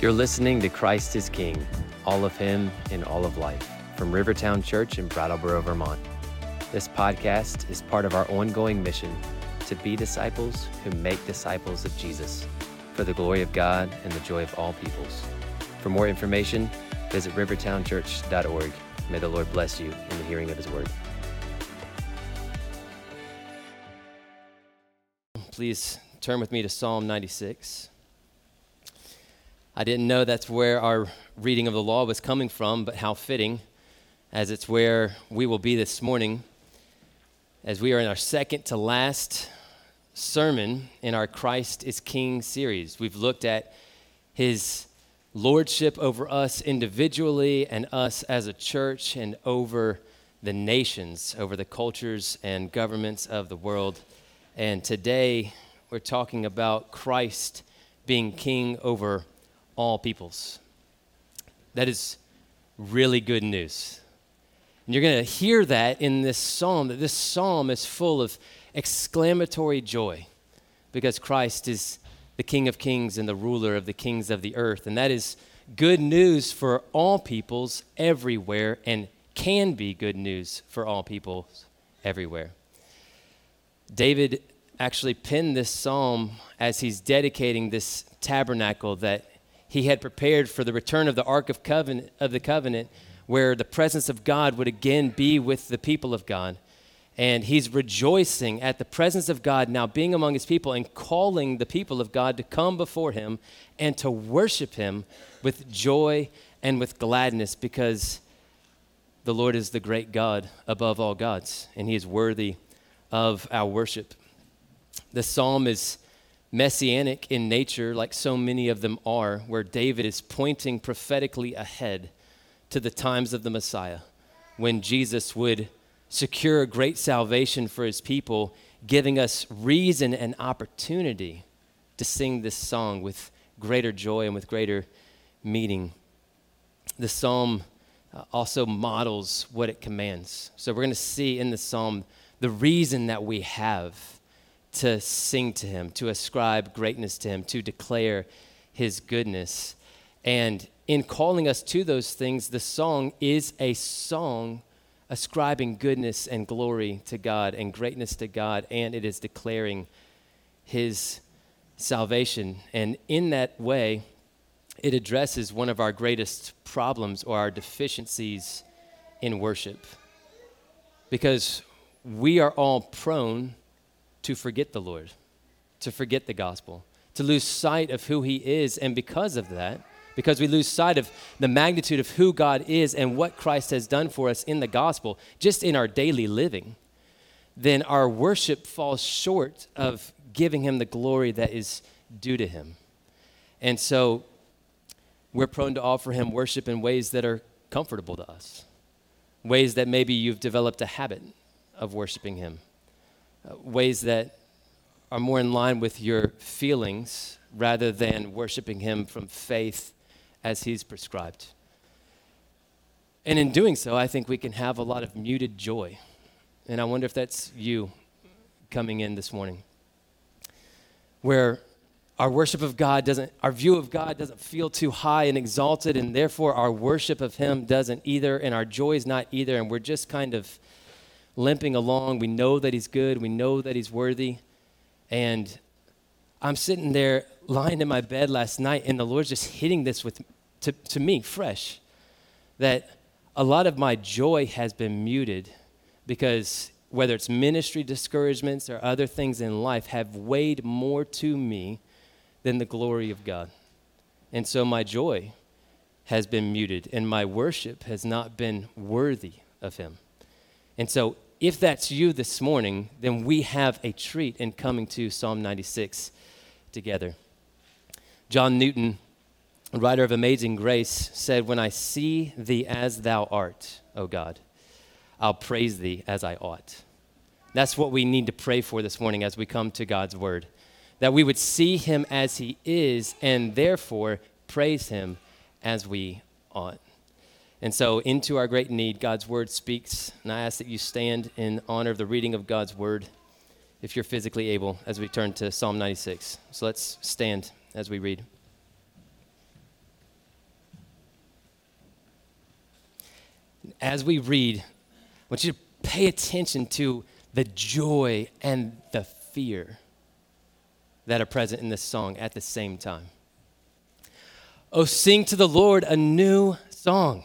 You're listening to Christ is King, all of Him in all of life, from Rivertown Church in Brattleboro, Vermont. This podcast is part of our ongoing mission to be disciples who make disciples of Jesus for the glory of God and the joy of all peoples. For more information, visit rivertownchurch.org. May the Lord bless you in the hearing of His word. Please turn with me to Psalm 96. I didn't know that's where our reading of the law was coming from, but how fitting, as it's where we will be this morning, as we are in our second to last sermon in our Christ is King series. We've looked at his lordship over us individually and us as a church and over the nations, over the cultures and governments of the world. And today we're talking about Christ being king over all peoples. That is really good news. And you're going to hear that in this psalm, that this psalm is full of exclamatory joy because Christ is the King of kings and the ruler of the kings of the earth. And that is good news for all peoples everywhere and can be good news for all peoples everywhere. David actually penned this psalm as he's dedicating this tabernacle that he had prepared for the return of the ark of covenant of the covenant where the presence of God would again be with the people of God and he's rejoicing at the presence of God now being among his people and calling the people of God to come before him and to worship him with joy and with gladness because the Lord is the great God above all gods and he is worthy of our worship. The psalm is messianic in nature, like so many of them are, where David is pointing prophetically ahead to the times of the Messiah when Jesus would secure a great salvation for his people, giving us reason and opportunity to sing this song with greater joy and with greater meaning. The psalm uh, also models what it commands. So we're going to see in the psalm the reason that we have to sing to him, to ascribe greatness to him, to declare his goodness. And in calling us to those things, the song is a song ascribing goodness and glory to God and greatness to God, and it is declaring his salvation. And in that way, it addresses one of our greatest problems or our deficiencies in worship. Because we are all prone to forget the Lord, to forget the gospel, to lose sight of who He is. And because of that, because we lose sight of the magnitude of who God is and what Christ has done for us in the gospel, just in our daily living, then our worship falls short of giving Him the glory that is due to Him. And so we're prone to offer Him worship in ways that are comfortable to us, ways that maybe you've developed a habit of worshiping Him ways that are more in line with your feelings rather than worshiping Him from faith as He's prescribed. And in doing so, I think we can have a lot of muted joy. And I wonder if that's you coming in this morning, where our worship of God doesn't, our view of God doesn't feel too high and exalted, and therefore our worship of Him doesn't either, and our joy is not either, and we're just kind of limping along. We know that He's good, we know that He's worthy. And I'm sitting there lying in my bed last night, and the Lord's just hitting this with, to, to me fresh that a lot of my joy has been muted because whether it's ministry discouragements or other things in life have weighed more to me than the glory of God. And so my joy has been muted, and my worship has not been worthy of Him. And so if that's you this morning, then we have a treat in coming to Psalm 96 together. John Newton, writer of Amazing Grace, said, When I see thee as thou art, O God, I'll praise thee as I ought. That's what we need to pray for this morning as we come to God's word. That we would see him as he is and therefore praise him as we ought. And so, into our great need, God's word speaks. And I ask that you stand in honor of the reading of God's word, if you're physically able, as we turn to Psalm 96. So, let's stand as we read. As we read, I want you to pay attention to the joy and the fear that are present in this song at the same time. Oh, sing to the Lord a new song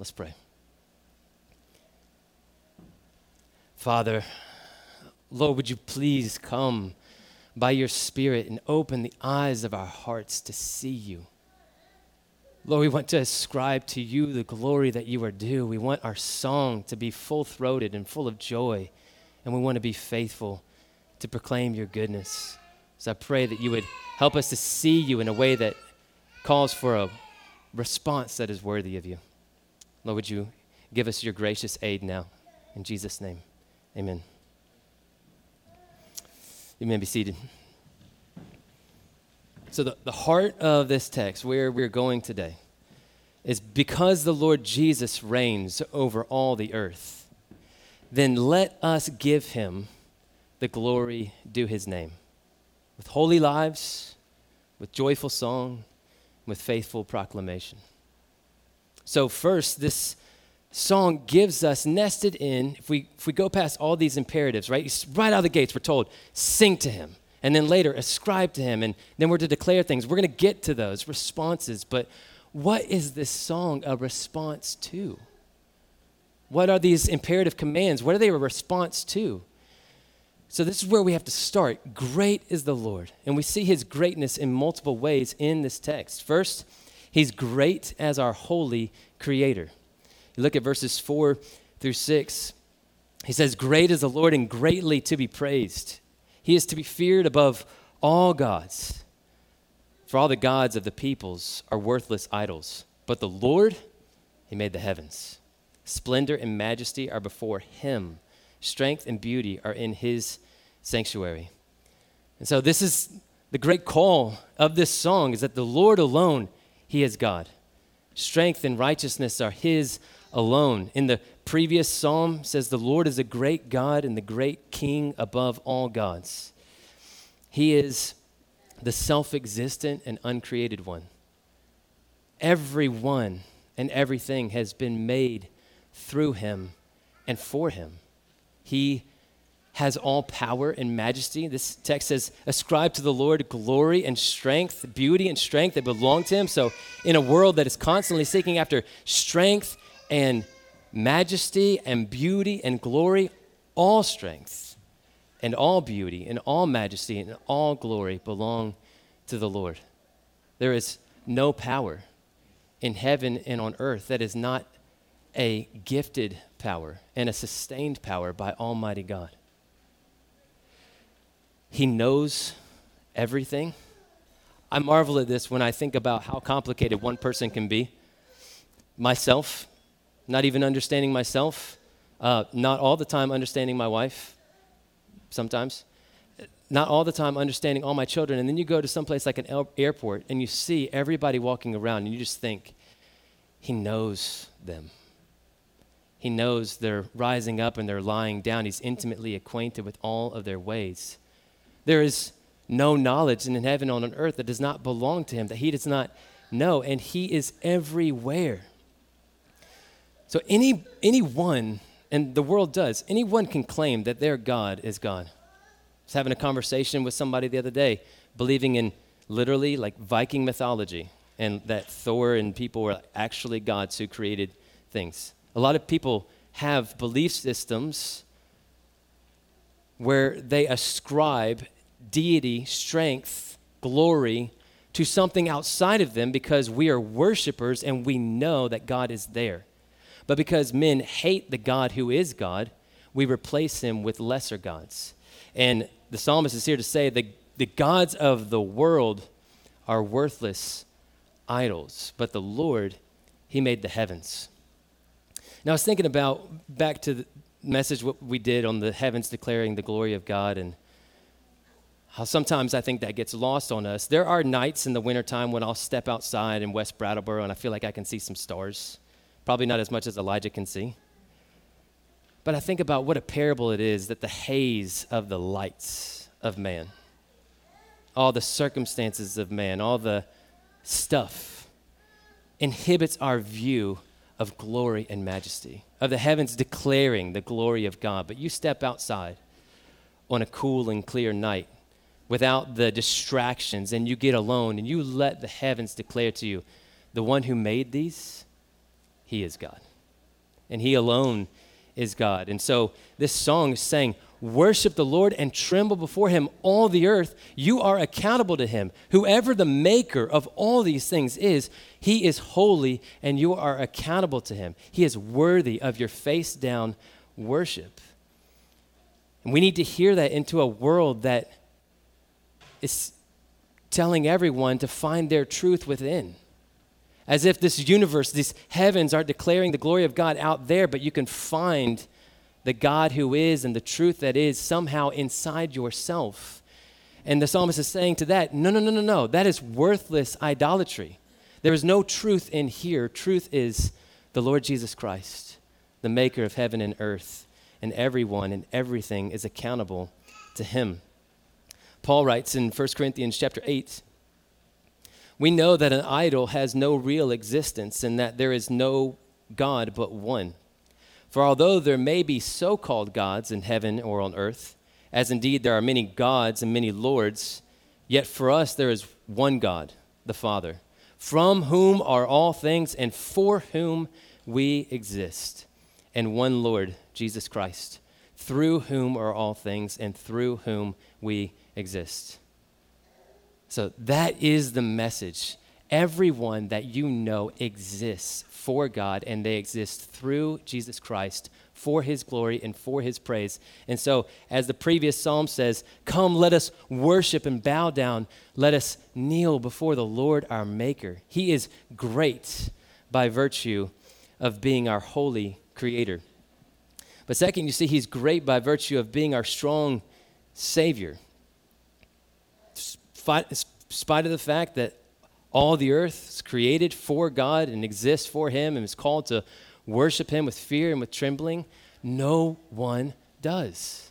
Let's pray. Father, Lord, would you please come by your Spirit and open the eyes of our hearts to see you? Lord, we want to ascribe to you the glory that you are due. We want our song to be full throated and full of joy, and we want to be faithful to proclaim your goodness. So I pray that you would help us to see you in a way that calls for a response that is worthy of you. Lord, would you give us your gracious aid now? In Jesus' name, amen. You may be seated. So, the, the heart of this text, where we're going today, is because the Lord Jesus reigns over all the earth, then let us give him the glory due his name with holy lives, with joyful song, with faithful proclamation. So, first, this song gives us nested in, if we, if we go past all these imperatives, right? Right out of the gates, we're told, sing to him and then later ascribe to him, and then we're to declare things. We're going to get to those responses, but what is this song a response to? What are these imperative commands? What are they a response to? So, this is where we have to start. Great is the Lord. And we see his greatness in multiple ways in this text. First, he's great as our holy creator. You look at verses 4 through 6. He says, Great is the Lord and greatly to be praised. He is to be feared above all gods. For all the gods of the peoples are worthless idols. But the Lord, He made the heavens. Splendor and majesty are before Him, strength and beauty are in His sanctuary. And so, this is the great call of this song is that the Lord alone, He is God. Strength and righteousness are His alone. In the previous psalm says the Lord is a great God and the great king above all gods. He is the self-existent and uncreated one. Everyone and everything has been made through him and for him. He has all power and majesty. This text says, Ascribe to the Lord glory and strength, beauty and strength that belong to him. So, in a world that is constantly seeking after strength and majesty and beauty and glory, all strength and all beauty and all majesty and all glory belong to the Lord. There is no power in heaven and on earth that is not a gifted power and a sustained power by Almighty God. He knows everything. I marvel at this when I think about how complicated one person can be. Myself, not even understanding myself, uh, not all the time understanding my wife, sometimes, not all the time understanding all my children. And then you go to some place like an airport and you see everybody walking around and you just think, He knows them. He knows they're rising up and they're lying down. He's intimately acquainted with all of their ways. There is no knowledge in heaven on earth that does not belong to him, that he does not know, and he is everywhere. So any anyone, and the world does, anyone can claim that their God is God. I was having a conversation with somebody the other day, believing in literally like Viking mythology, and that Thor and people were actually gods who created things. A lot of people have belief systems where they ascribe deity, strength, glory to something outside of them because we are worshipers and we know that God is there. But because men hate the God who is God, we replace him with lesser gods. And the psalmist is here to say that the gods of the world are worthless idols, but the Lord, he made the heavens. Now I was thinking about back to the message what we did on the heavens declaring the glory of God and how sometimes I think that gets lost on us. There are nights in the wintertime when I'll step outside in West Brattleboro and I feel like I can see some stars. Probably not as much as Elijah can see. But I think about what a parable it is that the haze of the lights of man, all the circumstances of man, all the stuff inhibits our view of glory and majesty, of the heavens declaring the glory of God. But you step outside on a cool and clear night without the distractions and you get alone and you let the heavens declare to you, the one who made these, he is God. And he alone is God. And so this song is saying, Worship the Lord and tremble before him, all the earth. You are accountable to him. Whoever the maker of all these things is, he is holy and you are accountable to him. He is worthy of your face down worship. And we need to hear that into a world that is telling everyone to find their truth within. As if this universe, these heavens are declaring the glory of God out there, but you can find the God who is and the truth that is somehow inside yourself. And the psalmist is saying to that, no, no, no, no, no. That is worthless idolatry. There is no truth in here. Truth is the Lord Jesus Christ, the maker of heaven and earth, and everyone and everything is accountable to him. Paul writes in 1 Corinthians chapter 8, we know that an idol has no real existence and that there is no God but one. For although there may be so called gods in heaven or on earth, as indeed there are many gods and many lords, yet for us there is one God, the Father, from whom are all things and for whom we exist, and one Lord, Jesus Christ, through whom are all things and through whom we exist. So that is the message. Everyone that you know exists for God, and they exist through Jesus Christ for his glory and for his praise. And so, as the previous psalm says, Come, let us worship and bow down. Let us kneel before the Lord our Maker. He is great by virtue of being our holy creator. But second, you see, he's great by virtue of being our strong Savior. In spite of the fact that all the earth is created for God and exists for Him and is called to worship Him with fear and with trembling. No one does.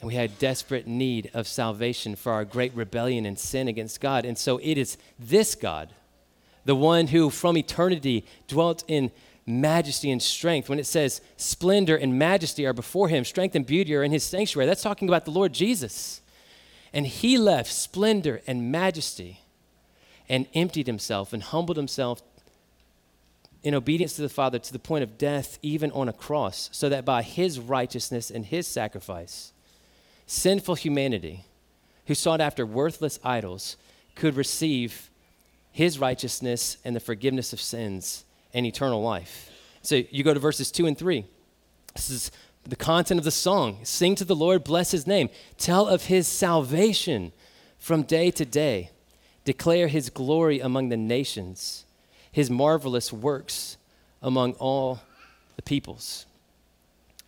And we had desperate need of salvation for our great rebellion and sin against God. And so it is this God, the one who from eternity dwelt in majesty and strength. When it says splendor and majesty are before him, strength and beauty are in his sanctuary, that's talking about the Lord Jesus. And he left splendor and majesty and emptied himself and humbled himself in obedience to the Father to the point of death, even on a cross, so that by his righteousness and his sacrifice, sinful humanity who sought after worthless idols could receive his righteousness and the forgiveness of sins and eternal life. So you go to verses 2 and 3. This is the content of the song. Sing to the Lord, bless his name. Tell of his salvation from day to day. Declare his glory among the nations, his marvelous works among all the peoples.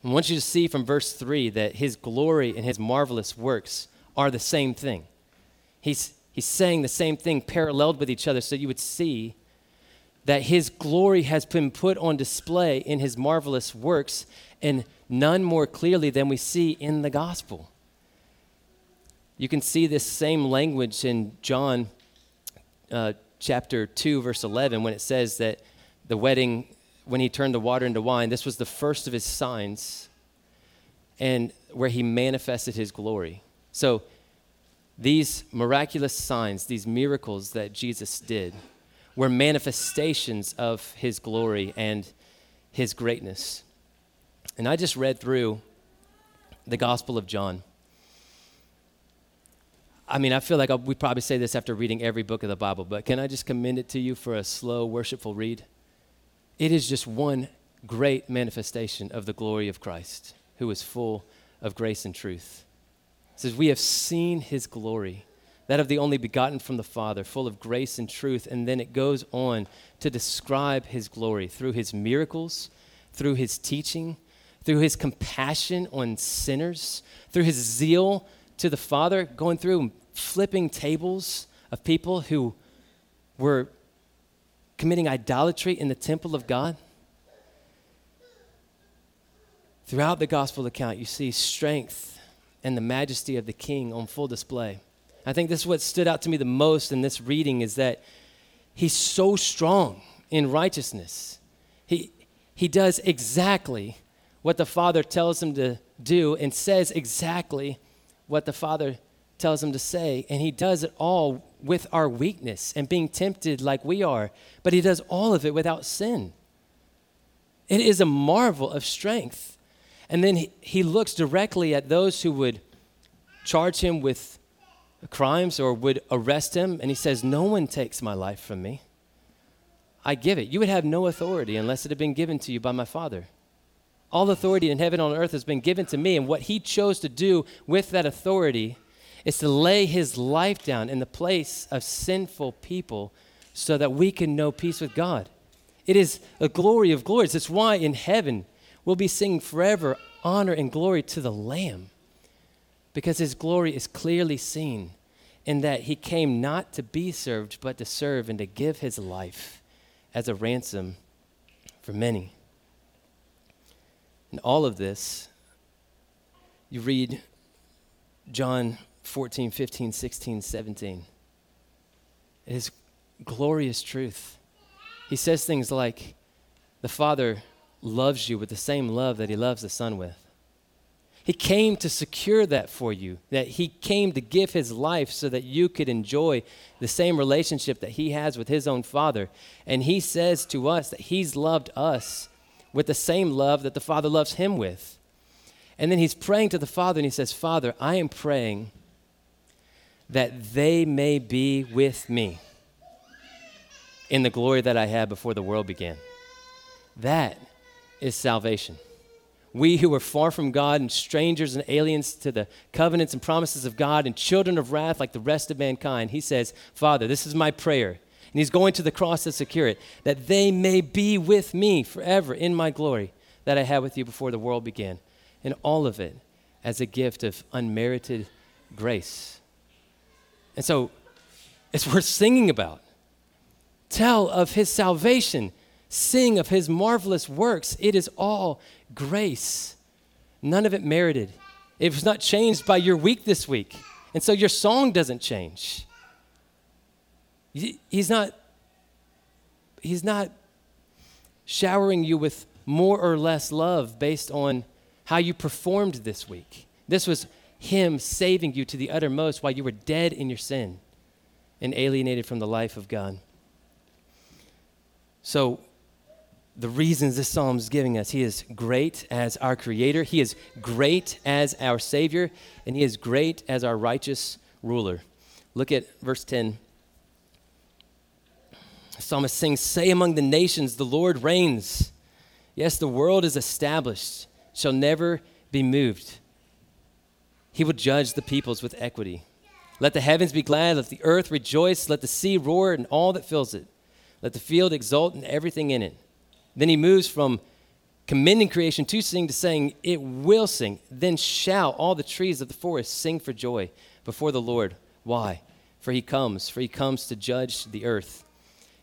I want you to see from verse 3 that his glory and his marvelous works are the same thing. He's, he's saying the same thing paralleled with each other so you would see that his glory has been put on display in his marvelous works and none more clearly than we see in the gospel. You can see this same language in John uh, chapter 2, verse 11, when it says that the wedding, when he turned the water into wine, this was the first of his signs and where he manifested his glory. So, these miraculous signs, these miracles that Jesus did, were manifestations of his glory and his greatness. And I just read through the Gospel of John. I mean, I feel like we probably say this after reading every book of the Bible, but can I just commend it to you for a slow, worshipful read? It is just one great manifestation of the glory of Christ, who is full of grace and truth. It says, We have seen his glory, that of the only begotten from the Father, full of grace and truth. And then it goes on to describe his glory through his miracles, through his teaching, through his compassion on sinners, through his zeal to the Father, going through flipping tables of people who were committing idolatry in the temple of God. Throughout the gospel account, you see strength and the majesty of the king on full display. I think this is what stood out to me the most in this reading is that he's so strong in righteousness. He, he does exactly what the Father tells him to do and says exactly what the Father tells him to say. And he does it all with our weakness and being tempted like we are, but he does all of it without sin. It is a marvel of strength. And then he, he looks directly at those who would charge him with crimes or would arrest him, and he says, No one takes my life from me. I give it. You would have no authority unless it had been given to you by my Father. All authority in heaven and on earth has been given to me, and what he chose to do with that authority is to lay his life down in the place of sinful people so that we can know peace with God. It is a glory of glories. That's why in heaven we'll be singing forever honor and glory to the Lamb because his glory is clearly seen in that he came not to be served, but to serve and to give his life as a ransom for many. And all of this, you read John 14, 15, 16, 17. It is glorious truth. He says things like, The Father loves you with the same love that He loves the Son with. He came to secure that for you, that He came to give His life so that you could enjoy the same relationship that He has with His own Father. And He says to us that He's loved us with the same love that the Father loves Him with. And then He's praying to the Father and He says, Father, I am praying that they may be with me in the glory that I had before the world began. That is salvation. We who were far from God and strangers and aliens to the covenants and promises of God and children of wrath like the rest of mankind, he says, Father, this is my prayer. And he's going to the cross to secure it, that they may be with me forever in my glory that I had with you before the world began. And all of it as a gift of unmerited grace. And so it's worth singing about. Tell of his salvation, sing of his marvelous works. It is all grace, none of it merited. It was not changed by your week this week. And so your song doesn't change. He's not he's not showering you with more or less love based on how you performed this week. This was him saving you to the uttermost while you were dead in your sin and alienated from the life of God. So, the reasons this psalm is giving us He is great as our Creator, He is great as our Savior, and He is great as our righteous ruler. Look at verse 10. Psalmist sings, Say among the nations, the Lord reigns. Yes, the world is established, shall never be moved. He will judge the peoples with equity. Let the heavens be glad, let the earth rejoice, let the sea roar and all that fills it. Let the field exult and everything in it. Then he moves from commending creation to sing to saying, It will sing. Then shall all the trees of the forest sing for joy before the Lord. Why? For he comes, for he comes to judge the earth.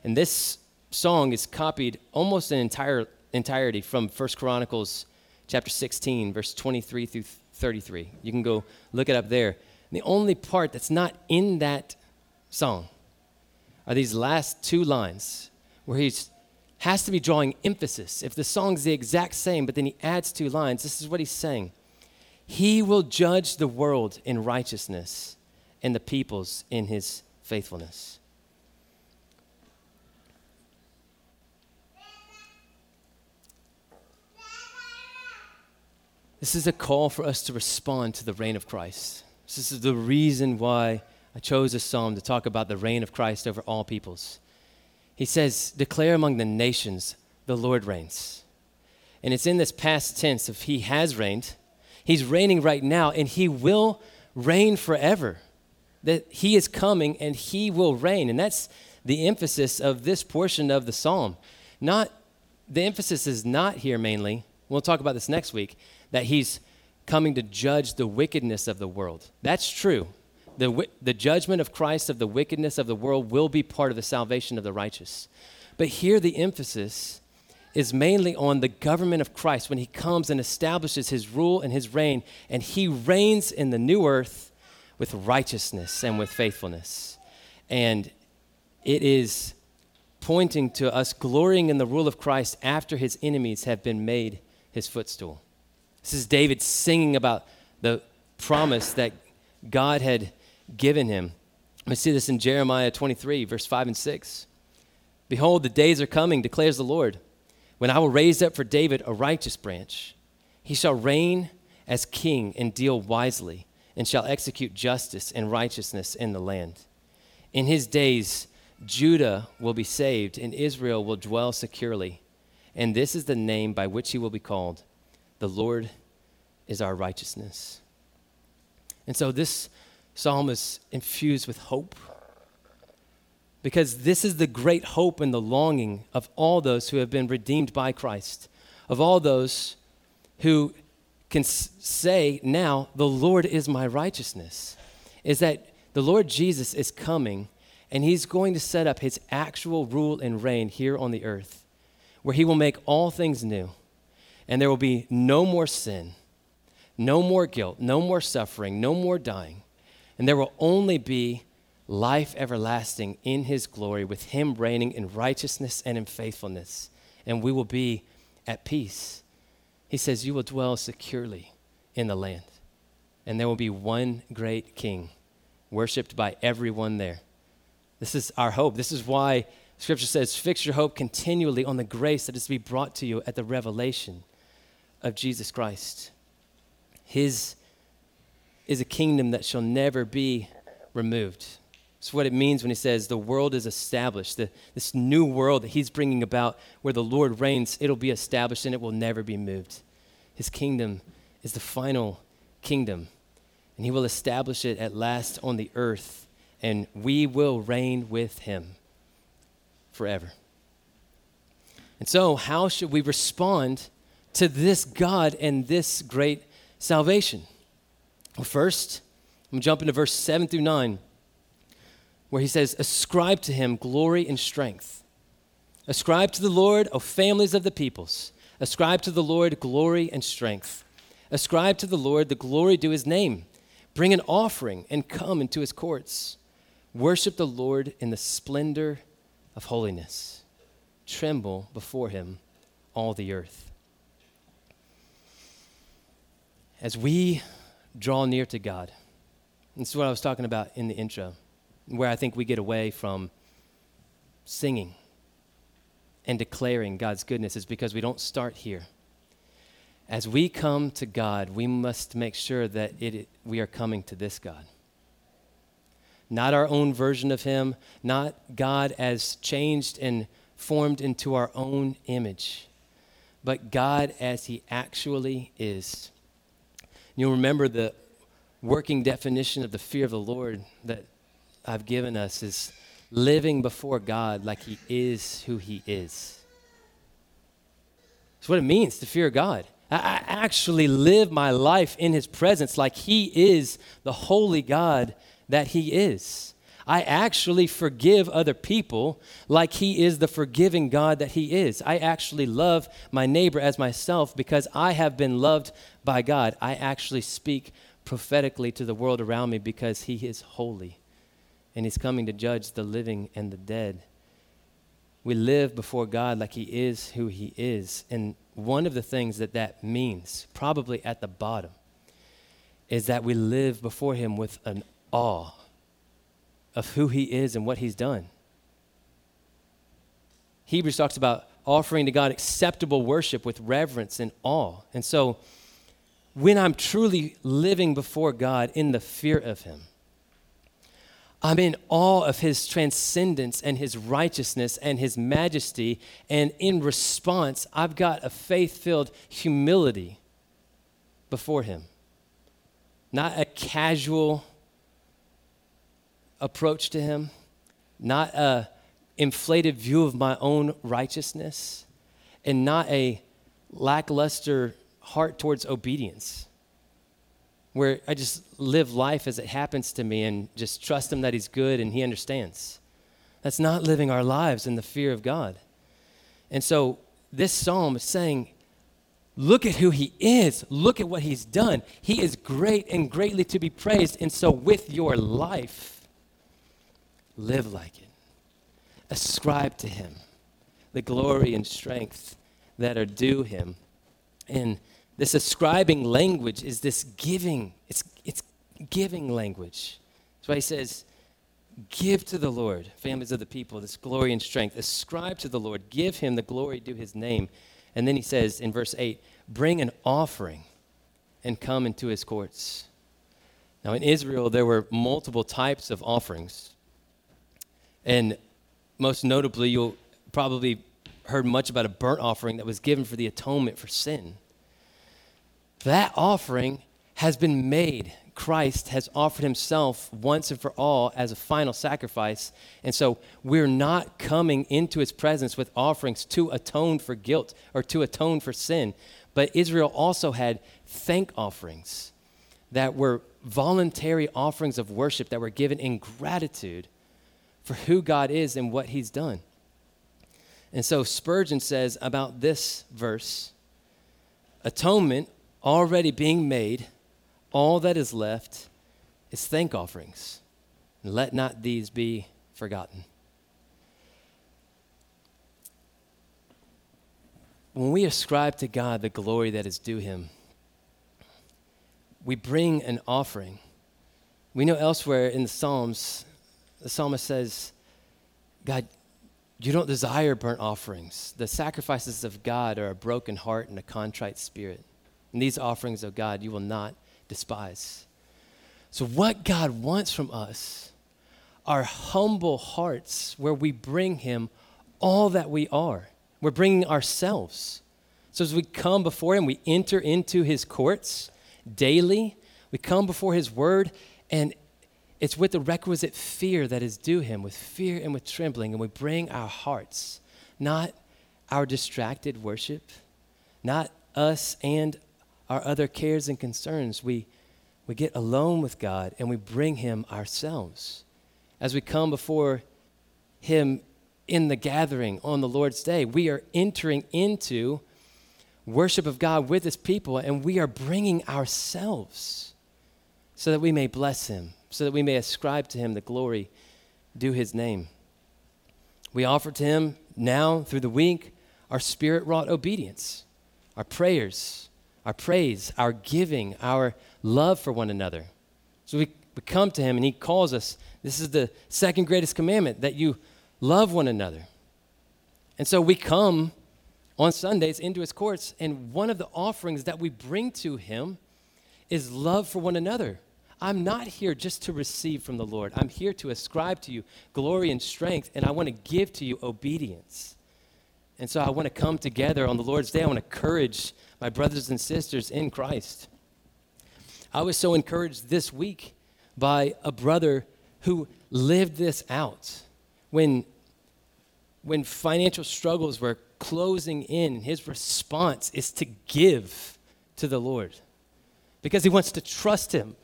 And this song is copied almost in entire entirety from First Chronicles chapter 16, verse 23 through 33. You can go look it up there. the only part that's not in that song are these last two lines where he has to be drawing emphasis. If the song's the exact same, but then he adds two lines, this is what he's saying He will judge the world in righteousness and the peoples in his faithfulness. This is a call for us to respond to the reign of Christ. This is the reason why I chose this psalm to talk about the reign of Christ over all peoples. He says, Declare among the nations, the Lord reigns. And it's in this past tense of He has reigned. He's reigning right now, and He will reign forever. That He is coming and He will reign. And that's the emphasis of this portion of the psalm. Not, the emphasis is not here mainly, we'll talk about this next week, that He's coming to judge the wickedness of the world. That's true. The, the judgment of Christ of the wickedness of the world will be part of the salvation of the righteous. But here the emphasis is mainly on the government of Christ when he comes and establishes his rule and his reign, and he reigns in the new earth with righteousness and with faithfulness. And it is pointing to us glorying in the rule of Christ after his enemies have been made his footstool. This is David singing about the promise that God had given him. We see this in Jeremiah 23, verse 5 and 6. Behold, the days are coming, declares the Lord, when I will raise up for David a righteous branch. He shall reign as king and deal wisely, and shall execute justice and righteousness in the land. In his days, Judah will be saved, and Israel will dwell securely. And this is the name by which he will be called The Lord is our righteousness. And so this psalm is infused with hope because this is the great hope and the longing of all those who have been redeemed by Christ, of all those who can say now, The Lord is my righteousness, is that the Lord Jesus is coming and he's going to set up his actual rule and reign here on the earth, where he will make all things new, and there will be no more sin, no more guilt, no more suffering, no more dying and there will only be life everlasting in his glory with him reigning in righteousness and in faithfulness. And we will be at peace. He says, You will dwell securely in the land. And there will be one great king worshiped by everyone there. This is our hope. This is why Scripture says, Fix your hope continually on the grace that is to be brought to you at the revelation of Jesus Christ. His is a kingdom that shall never be removed. It's what it means when he says the world is established. The, this new world that he's bringing about where the Lord reigns, it'll be established and it will never be moved. His kingdom is the final kingdom, and he will establish it at last on the earth, and we will reign with him forever. And so, how should we respond to this God and this great salvation? Well, first, I'm jumping to verse 7 through 9, where he says, Ascribe to him glory and strength. Ascribe to the Lord, O families of the peoples. Ascribe to the Lord glory and strength. Ascribe to the Lord the glory due his name. Bring an offering and come into his courts. Worship the Lord in the splendor of holiness. Tremble before him, all the earth. As we draw near to God. This is what I was talking about in the intro, where I think we get away from singing and declaring God's goodness is because we don't start here. As we come to God, we must make sure that it, we are coming to this God. Not our own version of Him, not God as changed and formed into our own image, but God as He actually is. You'll remember the working definition of the fear of the Lord that I've given us is living before God like He is who He is. That's what it means to fear God. I actually live my life in His presence like He is the holy God that He is. I actually forgive other people like He is the forgiving God that He is. I actually love my neighbor as myself because I have been loved by God. I actually speak prophetically to the world around me because he is holy and he's coming to judge the living and the dead. We live before God like he is who he is. And one of the things that that means, probably at the bottom, is that we live before him with an awe of who he is and what he's done. Hebrews talks about offering to God acceptable worship with reverence and awe. And so, when I'm truly living before God in the fear of him, I'm in awe of his transcendence and his righteousness and his majesty. And in response, I've got a faith filled humility before him. Not a casual approach to him, not a inflated view of my own righteousness, and not a lackluster heart towards obedience where I just live life as it happens to me and just trust Him that He's good and He understands. That's not living our lives in the fear of God. And so this psalm is saying, Look at who He is. Look at what He's done. He is great and greatly to be praised. And so, with your life, live like it. Ascribe to Him the glory and strength that are due Him. And this ascribing language is this giving. It's, it's giving language. That's why he says, Give to the Lord, families of the people, this glory and strength. Ascribe to the Lord. Give him the glory due his name. And then he says in verse 8, Bring an offering and come into his courts. Now, in Israel, there were multiple types of offerings. And most notably, you'll probably heard much about a burnt offering that was given for the atonement for sin. That offering has been made. Christ has offered himself once and for all as a final sacrifice. And so we're not coming into his presence with offerings to atone for guilt or to atone for sin. But Israel also had thank offerings that were voluntary offerings of worship that were given in gratitude for who God is and what he's done. And so Spurgeon says about this verse atonement already being made, all that is left is thank offerings. And let not these be forgotten. When we ascribe to God the glory that is due him, we bring an offering. We know elsewhere in the Psalms, the psalmist says, God, you don't desire burnt offerings. The sacrifices of God are a broken heart and a contrite spirit. And these offerings of God you will not despise. So, what God wants from us are humble hearts where we bring Him all that we are. We're bringing ourselves. So, as we come before Him, we enter into His courts daily. We come before His word, and it's with the requisite fear that is due Him, with fear and with trembling, and we bring our hearts, not our distracted worship, not us and our other cares and concerns, we, we get alone with God and we bring Him ourselves. As we come before Him in the gathering on the Lord's day, we are entering into worship of God with His people and we are bringing ourselves so that we may bless Him, so that we may ascribe to Him the glory due His name. We offer to Him now through the week our spirit wrought obedience, our prayers, our praise, our giving, our love for one another. So we, we come to him and he calls us. This is the second greatest commandment that you love one another. And so we come on Sundays into his courts, and one of the offerings that we bring to him is love for one another. I'm not here just to receive from the Lord. I'm here to ascribe to you glory and strength, and I want to give to you obedience. And so I want to come together on the Lord's day. I want to encourage my brothers and sisters in Christ. I was so encouraged this week by a brother who lived this out. When, when financial struggles were closing in, his response is to give to the Lord because he wants to trust him.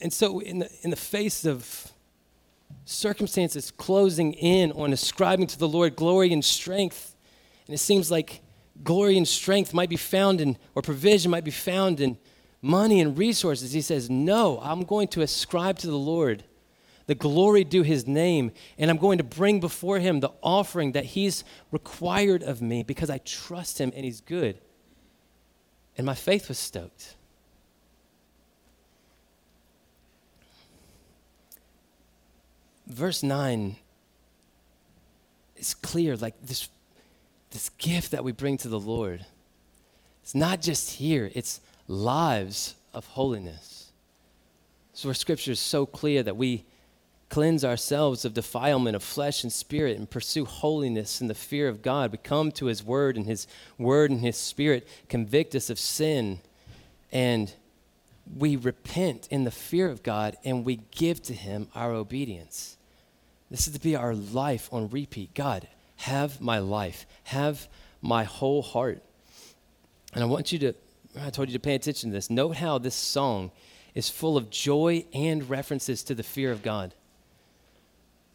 And so, in the, in the face of circumstances closing in on ascribing to the Lord glory and strength, and it seems like glory and strength might be found in, or provision might be found in money and resources. He says, No, I'm going to ascribe to the Lord the glory due his name, and I'm going to bring before him the offering that he's required of me because I trust him and he's good. And my faith was stoked. Verse 9 is clear like this, this gift that we bring to the Lord. It's not just here, it's lives of holiness. So, our scripture is so clear that we cleanse ourselves of defilement of flesh and spirit and pursue holiness in the fear of God. We come to His Word, and His Word and His Spirit convict us of sin. And we repent in the fear of God and we give to Him our obedience. This is to be our life on repeat. God, have my life, have my whole heart. And I want you to, I told you to pay attention to this. Note how this song is full of joy and references to the fear of God.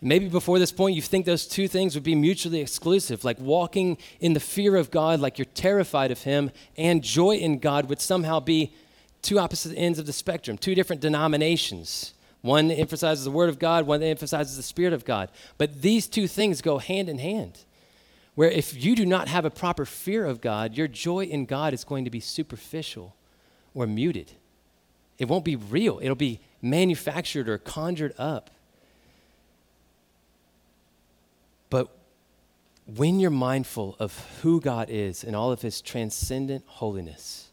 Maybe before this point, you think those two things would be mutually exclusive, like walking in the fear of God, like you're terrified of Him, and joy in God would somehow be two opposite ends of the spectrum, two different denominations. One emphasizes the Word of God, one emphasizes the Spirit of God. But these two things go hand in hand. Where if you do not have a proper fear of God, your joy in God is going to be superficial or muted. It won't be real, it'll be manufactured or conjured up. But when you're mindful of who God is and all of his transcendent holiness,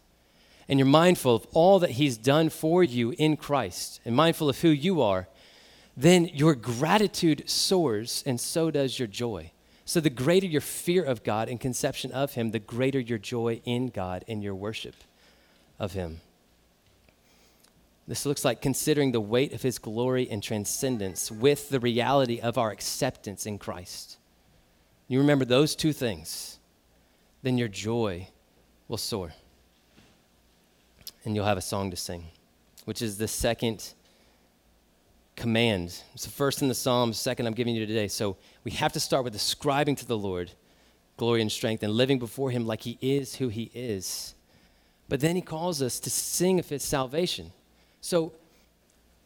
and you're mindful of all that he's done for you in Christ, and mindful of who you are, then your gratitude soars, and so does your joy. So, the greater your fear of God and conception of Him, the greater your joy in God and your worship of Him. This looks like considering the weight of his glory and transcendence with the reality of our acceptance in Christ. You remember those two things, then your joy will soar. And you'll have a song to sing, which is the second command. It's the first in the Psalms, second I'm giving you today. So we have to start with ascribing to the Lord glory and strength and living before him like he is who he is. But then he calls us to sing of his salvation. So,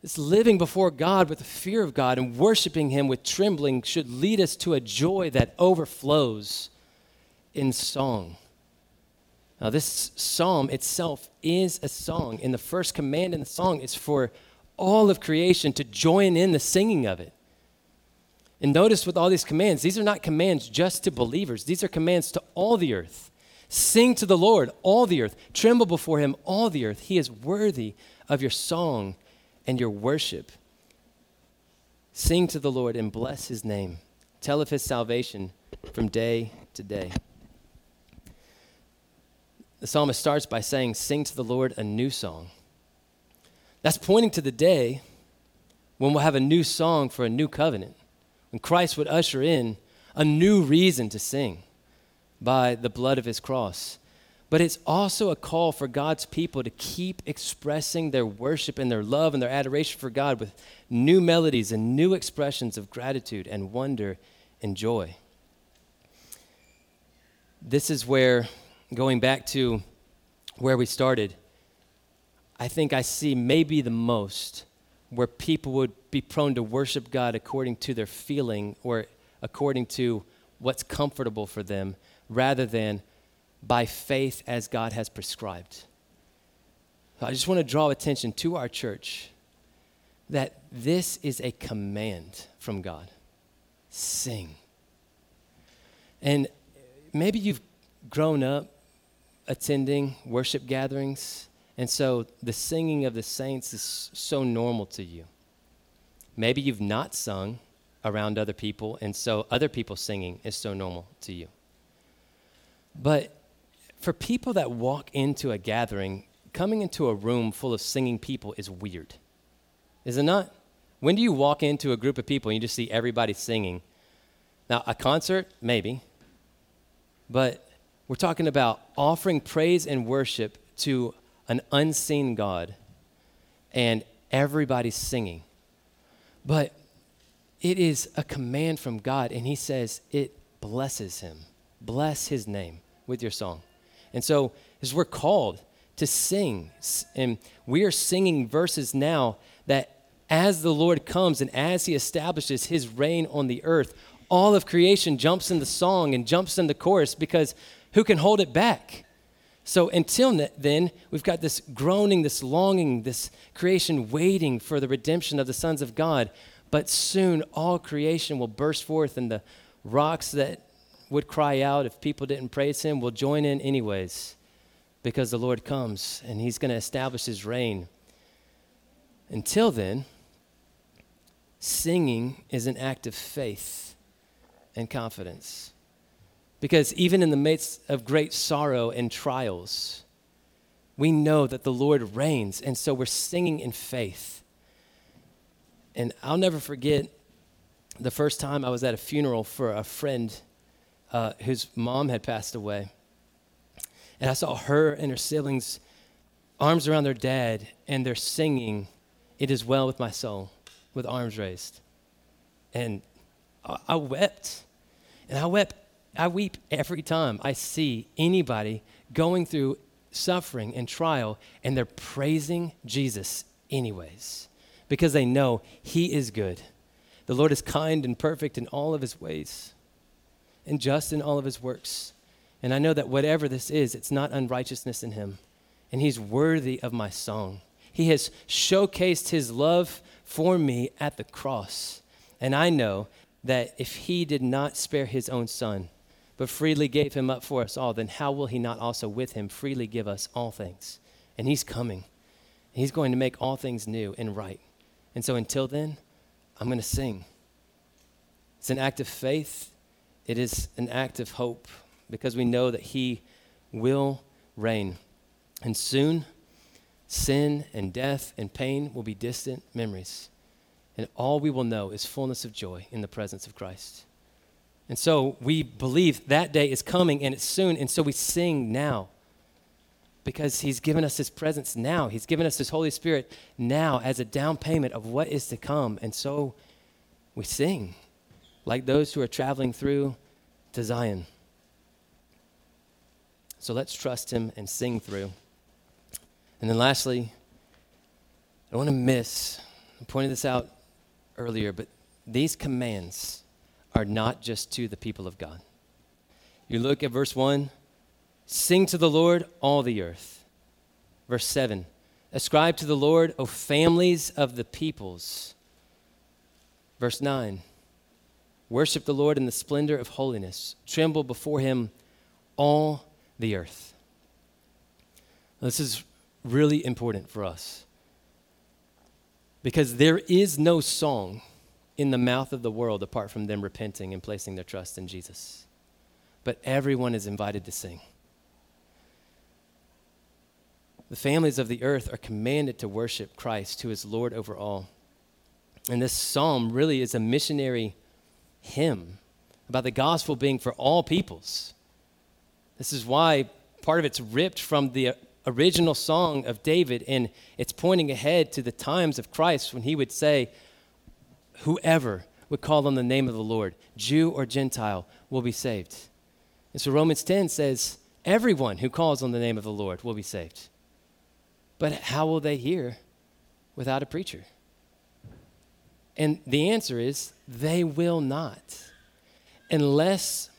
this living before God with the fear of God and worshiping Him with trembling should lead us to a joy that overflows in song. Now, this psalm itself is a song, and the first command in the song is for all of creation to join in the singing of it. And notice with all these commands, these are not commands just to believers, these are commands to all the earth. Sing to the Lord, all the earth. Tremble before him, all the earth. He is worthy of your song and your worship. Sing to the Lord and bless his name. Tell of his salvation from day to day. The psalmist starts by saying, Sing to the Lord a new song. That's pointing to the day when we'll have a new song for a new covenant, when Christ would usher in a new reason to sing by the blood of his cross. But it's also a call for God's people to keep expressing their worship and their love and their adoration for God with new melodies and new expressions of gratitude and wonder and joy. This is where, going back to where we started, I think I see maybe the most where people would be prone to worship God according to their feeling or according to what's comfortable for them rather than by faith as God has prescribed. I just want to draw attention to our church that this is a command from God. Sing. And maybe you've grown up attending worship gatherings, and so the singing of the saints is so normal to you. Maybe you've not sung around other people, and so other people singing is so normal to you. But for people that walk into a gathering, coming into a room full of singing people is weird. Is it not? When do you walk into a group of people and you just see everybody singing? Now, a concert, maybe, but we're talking about offering praise and worship to an unseen God, and everybody's singing. But it is a command from God, and He says it blesses Him. Bless His name with your song. And so, as we're called to sing. And we are singing verses now that as the Lord comes and as he establishes his reign on the earth, all of creation jumps in the song and jumps in the chorus because who can hold it back? So until then, we've got this groaning, this longing, this creation waiting for the redemption of the sons of God. But soon all creation will burst forth, and the rocks that would cry out if people didn't praise him will join in anyways because the Lord comes and he's going to establish his reign. Until then, singing is an act of faith and confidence. Because even in the midst of great sorrow and trials, we know that the Lord reigns, and so we're singing in faith. And I'll never forget the first time I was at a funeral for a friend uh, whose mom had passed away. And I saw her and her siblings, arms around their dad, and they're singing, It is well with my soul, with arms raised. And I, I wept. And I wept, I weep every time I see anybody going through suffering and trial, and they're praising Jesus anyways, because they know He is good. The Lord is kind and perfect in all of His ways, and just in all of His works. And I know that whatever this is, it's not unrighteousness in him. And he's worthy of my song. He has showcased his love for me at the cross. And I know that if he did not spare his own son, but freely gave him up for us all, then how will he not also with him freely give us all things? And he's coming. He's going to make all things new and right. And so until then, I'm going to sing. It's an act of faith, it is an act of hope because we know that He will reign. And soon, sin and death and pain will be distant memories. And all we will know is fullness of joy in the presence of Christ. And so we believe that day is coming and it's soon. And so we sing now because He's given us His presence now. He's given us His Holy Spirit now as a down payment of what is to come. And so we sing like those who are traveling through to Zion. So let's trust Him and sing through. And then lastly, I don't want to miss, I pointed this out earlier, but these commands are not just to the people of God. You look at verse 1 sing to the Lord, all the earth. Verse 7 ascribe to the Lord, O families of the peoples. Verse 9 worship the Lord in the splendor of holiness, tremble before him, all the earth. This is really important for us because there is no song in the mouth of the world apart from them repenting and placing their trust in Jesus. But everyone is invited to sing. The families of the earth are commanded to worship Christ, who is Lord over all. And this psalm really is a missionary hymn about the gospel being for all peoples. This is why part of it's ripped from the original song of David, and it's pointing ahead to the times of Christ when he would say, Whoever would call on the name of the Lord, Jew or Gentile, will be saved. And so Romans 10 says, Everyone who calls on the name of the Lord will be saved. But how will they hear without a preacher? And the answer is, they will not. Unless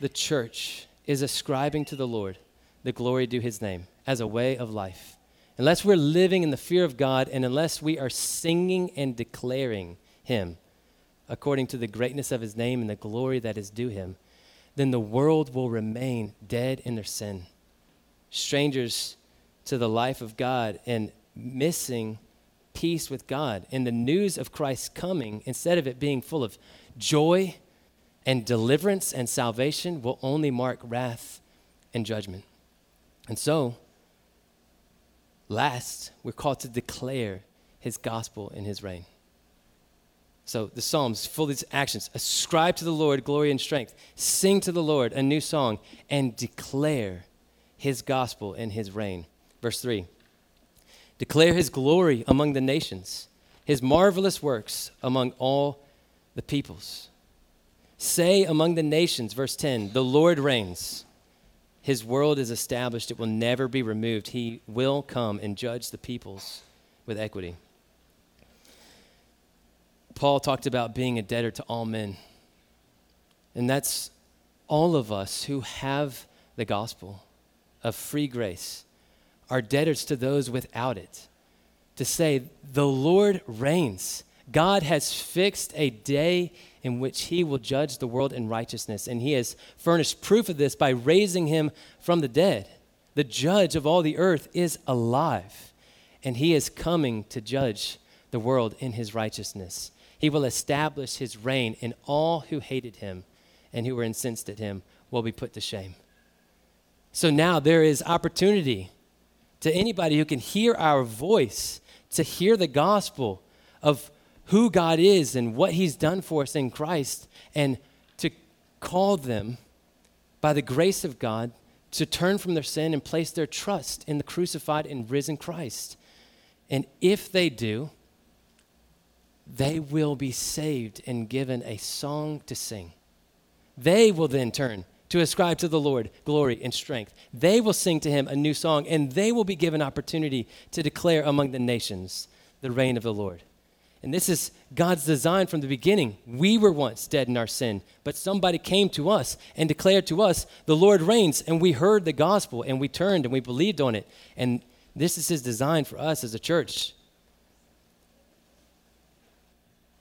the church is ascribing to the Lord the glory due his name as a way of life. Unless we're living in the fear of God and unless we are singing and declaring him according to the greatness of his name and the glory that is due him, then the world will remain dead in their sin, strangers to the life of God and missing peace with God. And the news of Christ's coming, instead of it being full of joy and deliverance and salvation will only mark wrath and judgment. And so, last, we're called to declare his gospel and his reign. So the Psalms, full of these actions ascribe to the Lord glory and strength, sing to the Lord a new song, and declare his gospel and his reign. Verse 3 Declare his glory among the nations, his marvelous works among all the peoples. Say among the nations, verse 10, the Lord reigns. His world is established, it will never be removed. He will come and judge the peoples with equity. Paul talked about being a debtor to all men. And that's all of us who have the gospel of free grace are debtors to those without it. To say, the Lord reigns. God has fixed a day in which he will judge the world in righteousness, and he has furnished proof of this by raising him from the dead. The judge of all the earth is alive, and he is coming to judge the world in his righteousness. He will establish his reign, and all who hated him and who were incensed at him will be put to shame. So now there is opportunity to anybody who can hear our voice to hear the gospel of who God is and what he's done for us in Christ and to call them by the grace of God to turn from their sin and place their trust in the crucified and risen Christ. And if they do, they will be saved and given a song to sing. They will then turn to ascribe to the Lord glory and strength. They will sing to him a new song, and they will be given opportunity to declare among the nations the reign of the Lord. And this is God's design from the beginning. We were once dead in our sin, but somebody came to us and declared to us, The Lord reigns. And we heard the gospel and we turned and we believed on it. And this is His design for us as a church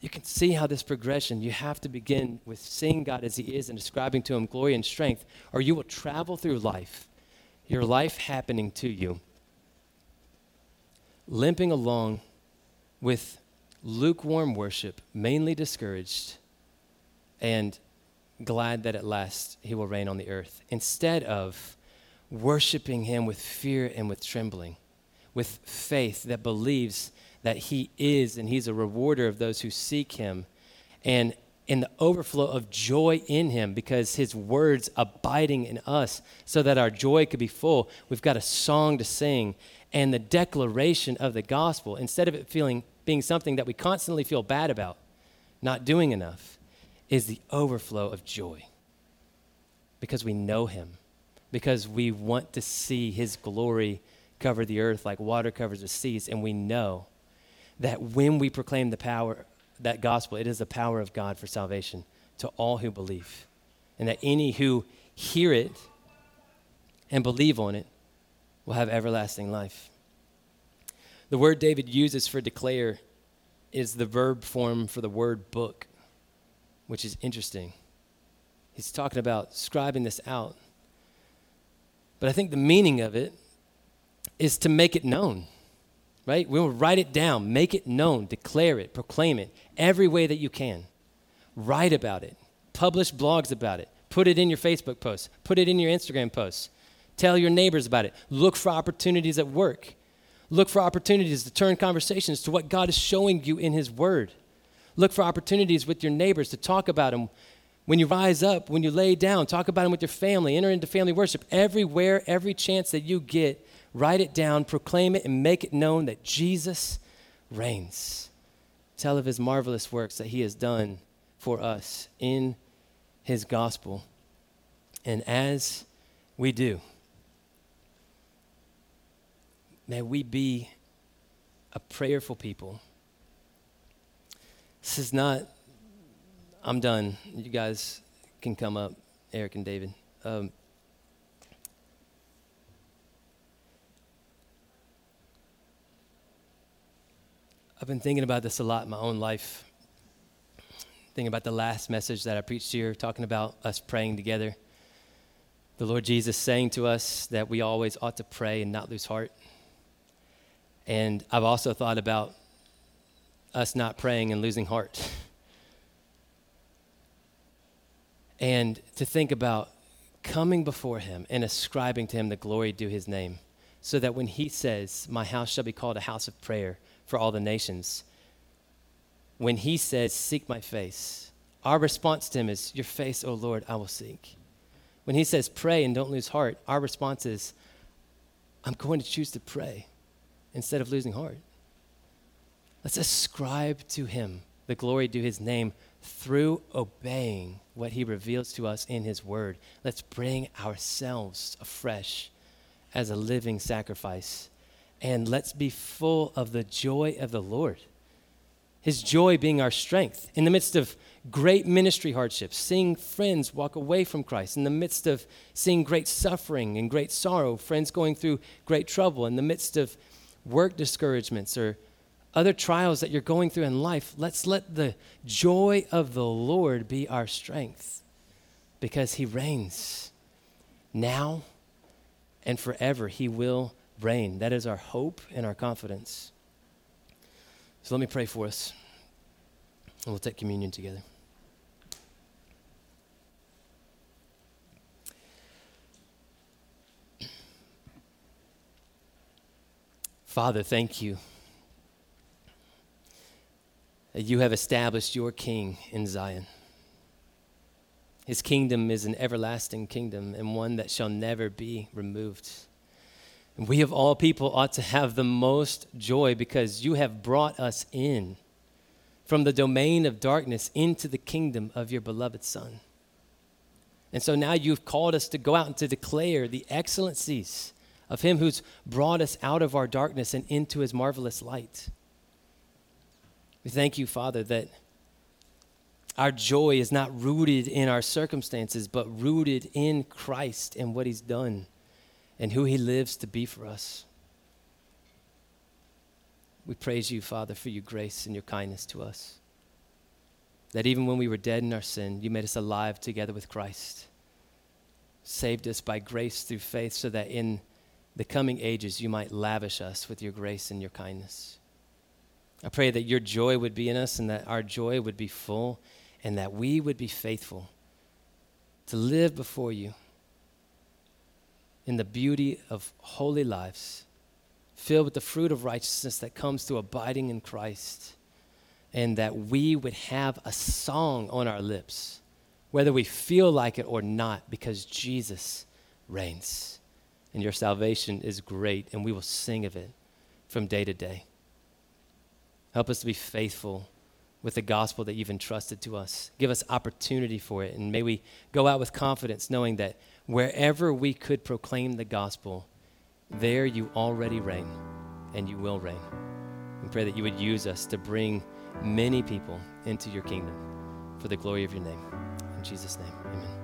you can see how this progression, you have to begin with seeing God as He is and ascribing to Him glory and strength, or you will travel through life, your life happening to you, limping along with lukewarm worship, mainly discouraged, and glad that at last He will reign on the earth, instead of worshiping Him with fear and with trembling, with faith that believes that He is, and He's a rewarder of those who seek Him. And in the overflow of joy in Him, because His words abiding in us, so that our joy could be full, we've got a song to sing. And the declaration of the gospel, instead of it feeling being something that we constantly feel bad about, not doing enough, is the overflow of joy. Because we know Him, because we want to see His glory cover the earth like water covers the seas, and we know that when we proclaim the power, that gospel, it is the power of God for salvation to all who believe. And that any who hear it and believe on it will have everlasting life. The word David uses for declare is the verb form for the word book, which is interesting. He's talking about scribing this out. But I think the meaning of it is to make it known right? We'll write it down, make it known, declare it, proclaim it every way that you can. Write about it, publish blogs about it, put it in your Facebook posts, put it in your Instagram posts, tell your neighbors about it. Look for opportunities at work. Look for opportunities to turn conversations to what God is showing you in His Word. Look for opportunities with your neighbors to talk about Him. When you rise up, when you lay down, talk about Him with your family, enter into family worship. Everywhere, every chance that you get, Write it down, proclaim it, and make it known that Jesus reigns. Tell of his marvelous works that he has done for us in his gospel. And as we do, may we be a prayerful people. This is not, I'm done. You guys can come up, Eric and David. Um, I've been thinking about this a lot in my own life. Thinking about the last message that I preached here, talking about us praying together. The Lord Jesus saying to us that we always ought to pray and not lose heart. And I've also thought about us not praying and losing heart. and to think about coming before Him and ascribing to Him the glory due His name, so that when He says, My house shall be called a house of prayer, for all the nations. When he says, Seek my face, our response to him is, Your face, O Lord, I will seek. When he says, Pray and don't lose heart, our response is, I'm going to choose to pray instead of losing heart. Let's ascribe to him the glory due his name through obeying what he reveals to us in his word. Let's bring ourselves afresh as a living sacrifice. And let's be full of the joy of the Lord. His joy being our strength. In the midst of great ministry hardships, seeing friends walk away from Christ, in the midst of seeing great suffering and great sorrow, friends going through great trouble, in the midst of work discouragements or other trials that you're going through in life, let's let the joy of the Lord be our strength because He reigns now and forever. He will reign. That is our hope and our confidence. So let me pray for us, and we'll take communion together. Father, thank you that you have established your king in Zion. His kingdom is an everlasting kingdom and one that shall never be removed. We of all people ought to have the most joy because you have brought us in from the domain of darkness into the kingdom of your beloved Son. And so now you've called us to go out and to declare the excellencies of him who's brought us out of our darkness and into his marvelous light. We thank you, Father, that our joy is not rooted in our circumstances, but rooted in Christ and what he's done and who he lives to be for us. We praise you, Father, for your grace and your kindness to us. That even when we were dead in our sin, you made us alive together with Christ, saved us by grace through faith, so that in the coming ages you might lavish us with your grace and your kindness. I pray that your joy would be in us and that our joy would be full and that we would be faithful to live before you in the beauty of holy lives, filled with the fruit of righteousness that comes through abiding in Christ, and that we would have a song on our lips, whether we feel like it or not, because Jesus reigns and your salvation is great, and we will sing of it from day to day. Help us to be faithful with the gospel that you've entrusted to us. Give us opportunity for it, and may we go out with confidence knowing that wherever we could proclaim the gospel, there you already reign, and you will reign. We pray that you would use us to bring many people into your kingdom for the glory of your name. In Jesus' name, amen.